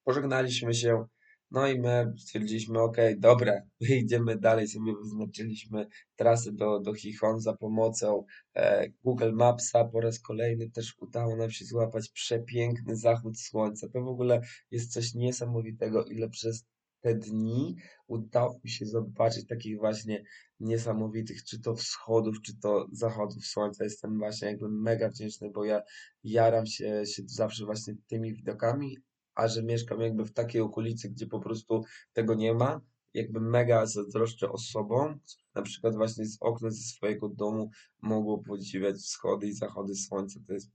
pożegnaliśmy się no i my stwierdziliśmy, ok, dobra, idziemy dalej, sobie wyznaczyliśmy trasy do, do Chichon za pomocą e, Google Mapsa. Po raz kolejny też udało nam się złapać przepiękny zachód słońca. To w ogóle jest coś niesamowitego, ile przez te dni udało mi się zobaczyć takich właśnie niesamowitych, czy to wschodów, czy to zachodów słońca. Jestem właśnie jakby mega wdzięczny, bo ja jaram się, się zawsze właśnie tymi widokami, a że mieszkam jakby w takiej okolicy, gdzie po prostu tego nie ma, jakby mega zazdroszczę osobom, na przykład właśnie z okna ze swojego domu mogło podziwiać wschody i zachody słońca. To jest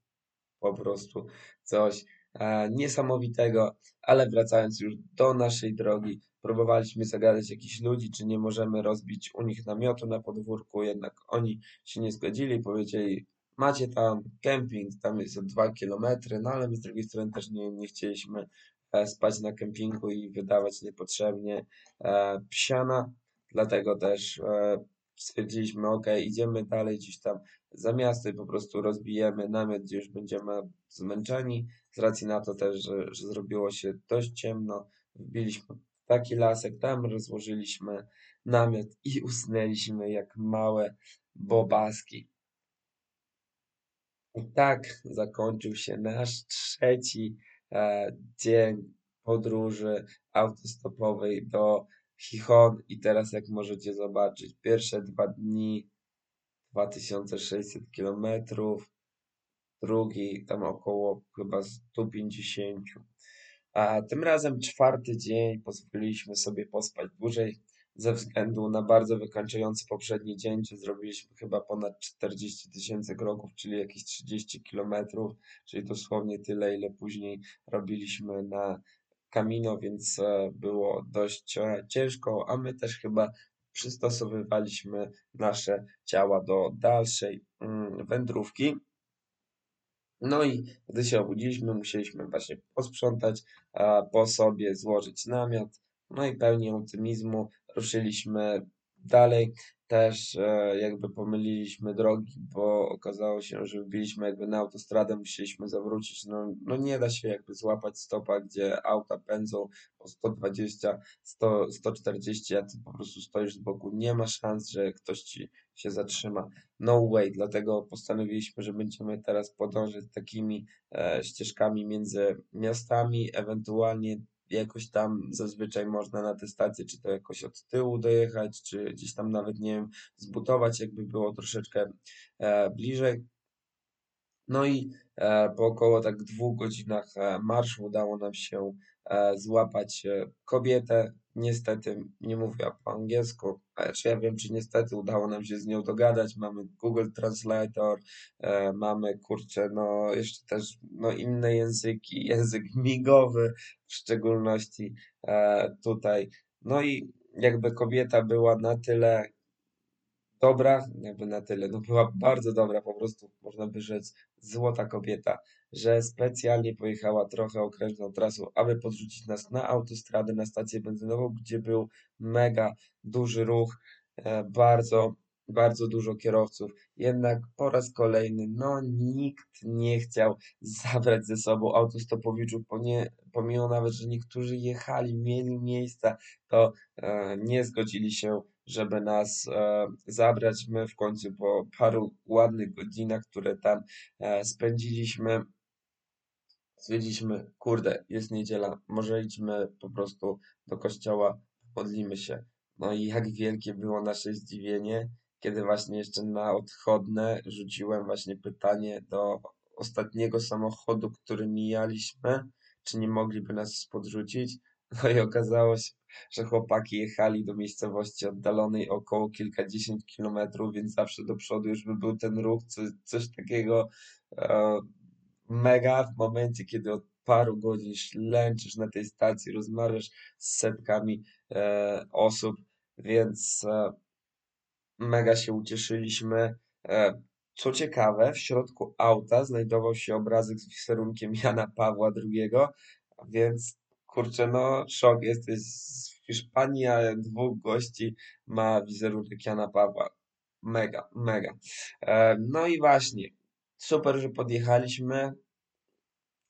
po prostu coś e, niesamowitego, ale wracając już do naszej drogi, próbowaliśmy zagadać jakichś ludzi, czy nie możemy rozbić u nich namiotu na podwórku, jednak oni się nie zgodzili, powiedzieli, macie tam kemping, tam jest o 2 kilometry, no ale my z drugiej strony też nie, nie chcieliśmy e, spać na kempingu i wydawać niepotrzebnie e, psiana, dlatego też e, stwierdziliśmy, ok, idziemy dalej gdzieś tam za miasto i po prostu rozbijemy namiot, gdzie już będziemy zmęczeni, z racji na to też, że, że zrobiło się dość ciemno, wbiliśmy taki lasek, tam rozłożyliśmy namiot i usnęliśmy jak małe bobaski. I tak zakończył się nasz trzeci e, dzień podróży autostopowej do Chichon i teraz jak możecie zobaczyć, pierwsze dwa dni 2600 km, drugi tam około chyba 150. A tym razem czwarty dzień pozwoliliśmy sobie pospać dłużej ze względu na bardzo wykańczający poprzedni dzień, gdzie zrobiliśmy chyba ponad 40 tysięcy kroków, czyli jakieś 30 kilometrów, czyli dosłownie tyle, ile później robiliśmy na Camino, więc e, było dość e, ciężko, a my też chyba przystosowywaliśmy nasze ciała do dalszej mm, wędrówki. No i gdy się obudziliśmy, musieliśmy właśnie posprzątać po sobie, złożyć namiot. No i pełni optymizmu ruszyliśmy dalej. Też e, jakby pomyliliśmy drogi, bo okazało się, że wbiliśmy jakby na autostradę, musieliśmy zawrócić. No, no nie da się jakby złapać stopa, gdzie auta pędzą o 120, 100, 140, a ty po prostu stoisz z boku. Nie ma szans, że ktoś ci się zatrzyma. No way, dlatego postanowiliśmy, że będziemy teraz podążać takimi e, ścieżkami między miastami, ewentualnie jakoś tam zazwyczaj można na te stacje, czy to jakoś od tyłu dojechać, czy gdzieś tam nawet, nie wiem, zbudować, jakby było troszeczkę e, bliżej. No i e, po około tak dwóch godzinach e, marszu udało nam się e, złapać e, kobietę. Niestety nie mówiła po angielsku, czy ja wiem, czy niestety udało nam się z nią dogadać. Mamy Google Translator, e, mamy kurczę, no jeszcze też no, inne języki, język migowy w szczególności e, tutaj. No i jakby kobieta była na tyle dobra, jakby na tyle, no była bardzo dobra, po prostu można by rzec złota kobieta, że specjalnie pojechała trochę okrężną trasą, aby podrzucić nas na autostradę, na stację benzynową, gdzie był mega duży ruch, e, bardzo, bardzo dużo kierowców. Jednak po raz kolejny, no nikt nie chciał zabrać ze sobą autostopowiczów, pomimo nawet, że niektórzy jechali, mieli miejsca, to e, nie zgodzili się żeby nas e, zabrać. My w końcu po paru ładnych godzinach, które tam e, spędziliśmy, stwierdziliśmy, kurde, jest niedziela, może idźmy po prostu do kościoła, modlimy się. No i jak wielkie było nasze zdziwienie, kiedy właśnie jeszcze na odchodne rzuciłem właśnie pytanie do ostatniego samochodu, który mijaliśmy, czy nie mogliby nas podrzucić. No i okazało się, że chłopaki jechali do miejscowości oddalonej około kilkadziesiąt kilometrów, więc zawsze do przodu już by był ten ruch, coś, coś takiego e, mega w momencie, kiedy od paru godzin ślęczysz na tej stacji, rozmawiasz z setkami e, osób, więc e, mega się ucieszyliśmy. E, co ciekawe, w środku auta znajdował się obrazek z wizerunkiem Jana Pawła II, więc kurczę, no szok, jesteś z Hiszpanii, a dwóch gości ma wizerunek Jana Pawła. Mega, mega. E, no i właśnie, super, że podjechaliśmy,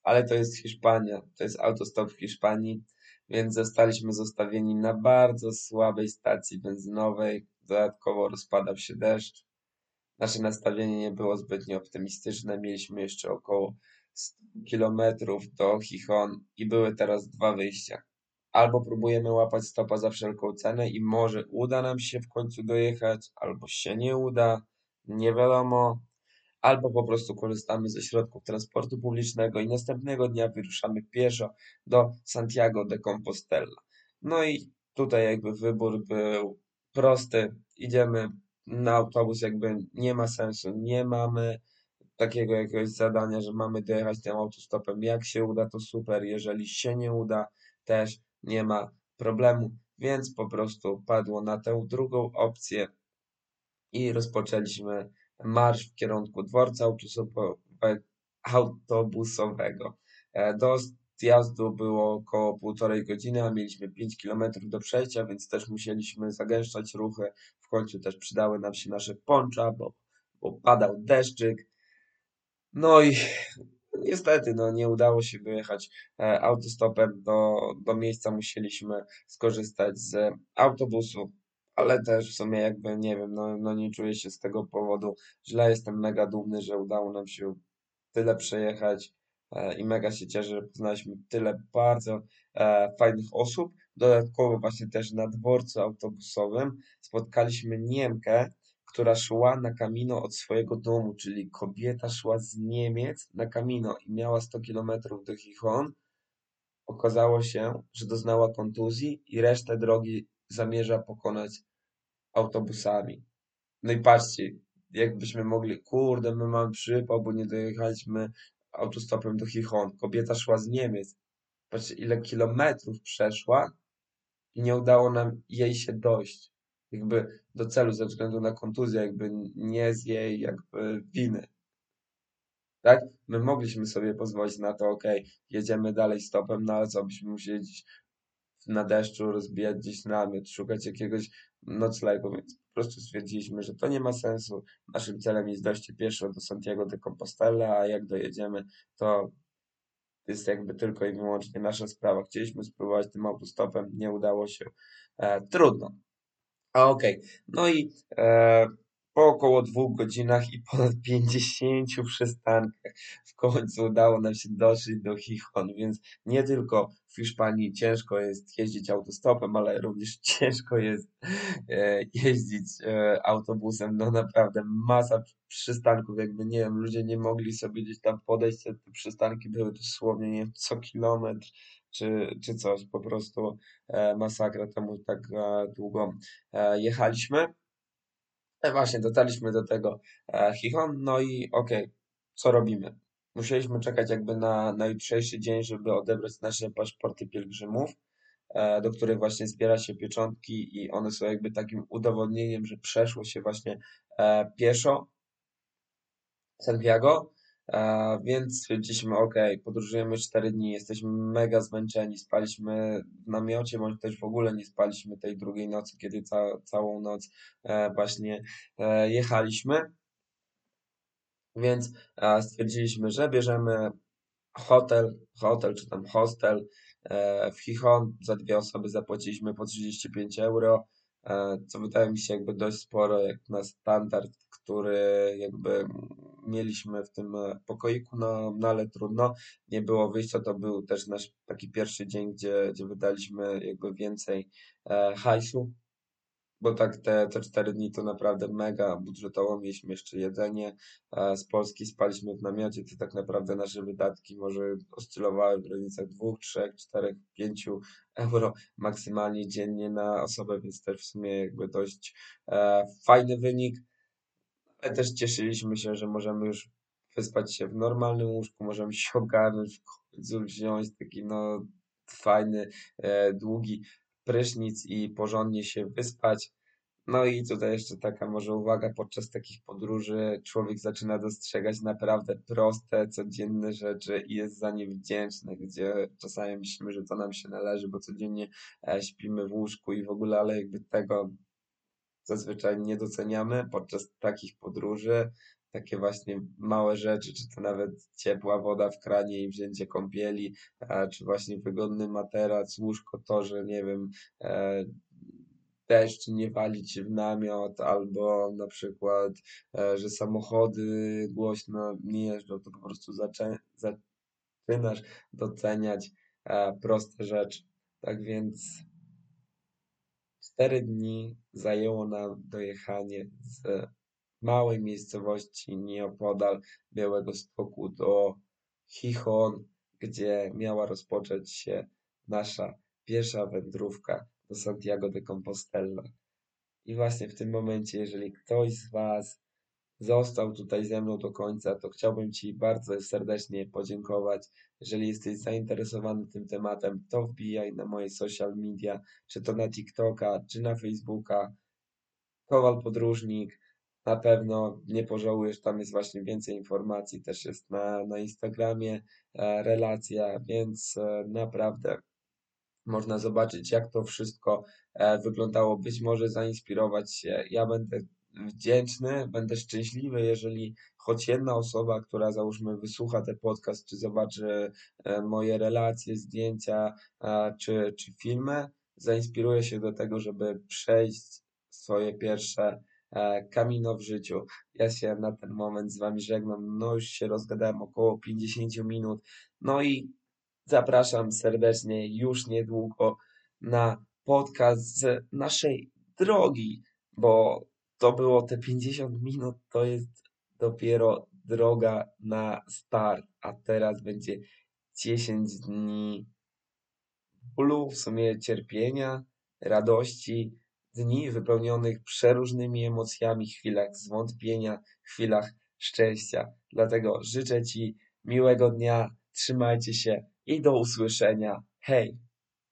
ale to jest Hiszpania, to jest autostop w Hiszpanii, więc zostaliśmy zostawieni na bardzo słabej stacji benzynowej. Dodatkowo rozpadał się deszcz. Nasze nastawienie nie było zbytnio optymistyczne. Mieliśmy jeszcze około 100 kilometrów do Chichon i były teraz dwa wyjścia. Albo próbujemy łapać stopa za wszelką cenę i może uda nam się w końcu dojechać, albo się nie uda, nie wiadomo. Albo po prostu korzystamy ze środków transportu publicznego i następnego dnia wyruszamy pieszo do Santiago de Compostela. No i tutaj jakby wybór był prosty. Idziemy na autobus, jakby nie ma sensu, nie mamy takiego jakiegoś zadania, że mamy dojechać tym autostopem. Jak się uda, to super. Jeżeli się nie uda, też nie ma problemu. Więc po prostu padło na tę drugą opcję i rozpoczęliśmy marsz w kierunku dworca autobusowego. E, do zjazdu było około półtorej godziny, a mieliśmy 5 kilometrów do przejścia, więc też musieliśmy zagęszczać ruchy. W końcu też przydały nam się nasze poncza, bo, bo padał deszczyk. No i niestety no, nie udało się wyjechać e, autostopem do, do miejsca. Musieliśmy skorzystać z autobusu, ale też w sumie jakby nie wiem, no, no nie czuję się z tego powodu źle. Jestem mega dumny, że udało nam się tyle przejechać e, i mega się cieszę, że poznaliśmy tyle bardzo e, fajnych osób. Dodatkowo właśnie też na dworcu autobusowym spotkaliśmy Niemkę, która szła na Camino od swojego domu, czyli kobieta szła z Niemiec na Camino i miała 100 kilometrów do Chichon. Okazało się, że doznała kontuzji i resztę drogi zamierza pokonać autobusami. No i patrzcie, jakbyśmy mogli, kurde, my mamy przypał, bo nie dojechaliśmy autostopem do Chichon. Kobieta szła z Niemiec. Patrzcie, ile kilometrów przeszła i nie udało nam jej się dojść jakby do celu ze względu na kontuzję, jakby nie z jej jakby winy. Tak? My mogliśmy sobie pozwolić na to, ok, jedziemy dalej stopem, no ale co, byśmy musieli gdzieś na deszczu rozbijać gdzieś namiot, szukać jakiegoś noclegu, więc po prostu stwierdziliśmy, że to nie ma sensu. Naszym celem jest dojście pieszo do Santiago de Compostela, a jak dojedziemy, to jest jakby tylko i wyłącznie nasza sprawa. Chcieliśmy spróbować tym autostopem, nie udało się. E, trudno. A okej. No i e, po około dwóch godzinach i ponad 50 przystankach w końcu udało nam się dotrzeć do Chichon, więc nie tylko w Hiszpanii ciężko jest jeździć autostopem, ale również ciężko jest e, jeździć e, autobusem. No naprawdę masa przystanków, jakby nie wiem, ludzie nie mogli sobie gdzieś tam podejść, te przystanki były dosłownie, nie wiem, co kilometr czy, czy coś. Po prostu e, masakra temu tak e, długo e, jechaliśmy. Właśnie, dotarliśmy do tego Chichon, no i okej, okay, co robimy? Musieliśmy czekać jakby na, na jutrzejszy dzień, żeby odebrać nasze paszporty pielgrzymów, do których właśnie zbiera się pieczątki i one są jakby takim udowodnieniem, że przeszło się właśnie pieszo Santiago. Więc stwierdziliśmy, ok, podróżujemy 4 dni, jesteśmy mega zmęczeni, spaliśmy w namiocie, bądź też w ogóle nie spaliśmy tej drugiej nocy, kiedy ca całą noc e, właśnie e, jechaliśmy. Więc e, stwierdziliśmy, że bierzemy hotel, hotel czy tam hostel w Chichon. Za dwie osoby zapłaciliśmy po 35 euro, co wydaje mi się jakby dość sporo, jak na standard, który jakby mieliśmy w tym e, pokoiku, no, no ale trudno, nie było wyjścia, to był też nasz taki pierwszy dzień, gdzie, gdzie wydaliśmy jakby więcej e, hajsu, bo tak te, te cztery dni to naprawdę mega budżetowo, mieliśmy jeszcze jedzenie, e, z Polski spaliśmy w namiocie, to tak naprawdę nasze wydatki może oscylowały w granicach dwóch, trzech, czterech, pięciu euro maksymalnie dziennie na osobę, więc też w sumie jakby dość e, fajny wynik. Ale też cieszyliśmy się, że możemy już wyspać się w normalnym łóżku, możemy się ogarnąć, w końcu wziąć taki no fajny, e, długi prysznic i porządnie się wyspać. No i tutaj jeszcze taka może uwaga, podczas takich podróży człowiek zaczyna dostrzegać naprawdę proste, codzienne rzeczy i jest za nie wdzięczny, gdzie czasami myślimy, że to nam się należy, bo codziennie e, śpimy w łóżku i w ogóle, ale jakby tego zazwyczaj nie doceniamy podczas takich podróży. Takie właśnie małe rzeczy, czy to nawet ciepła woda w kranie i wzięcie kąpieli, czy właśnie wygodny materac, łóżko to, że nie wiem, e, deszcz nie walić w namiot, albo na przykład, e, że samochody głośno nie jeżdżą, to po prostu zaczynasz doceniać e, proste rzeczy. Tak więc Cztery dni zajęło nam dojechanie z małej miejscowości nieopodal Białegostoku do Chichon, gdzie miała rozpocząć się nasza pierwsza wędrówka do Santiago de Compostela. I właśnie w tym momencie, jeżeli ktoś z Was został tutaj ze mną do końca, to chciałbym Ci bardzo serdecznie podziękować. Jeżeli jesteś zainteresowany tym tematem, to wbijaj na moje social media, czy to na TikToka, czy na Facebooka. Kowal Podróżnik. na pewno nie pożałujesz, tam jest właśnie więcej informacji, też jest na, na Instagramie e, relacja, więc e, naprawdę można zobaczyć, jak to wszystko e, wyglądało. Być może zainspirować się. Ja będę wdzięczny, będę szczęśliwy, jeżeli choć jedna osoba, która załóżmy wysłucha ten podcast, czy zobaczy e, moje relacje, zdjęcia, e, czy, czy filmy, zainspiruje się do tego, żeby przejść swoje pierwsze kamino w życiu. Ja się na ten moment z Wami żegnam. No już się rozgadałem około 50 minut. No i Zapraszam serdecznie już niedługo na podcast z naszej drogi, bo to było te 50 minut, to jest dopiero droga na start, a teraz będzie 10 dni bólu, w sumie cierpienia, radości, dni wypełnionych przeróżnymi emocjami, chwilach zwątpienia, chwilach szczęścia. Dlatego życzę Ci miłego dnia, trzymajcie się i do usłyszenia. Hej!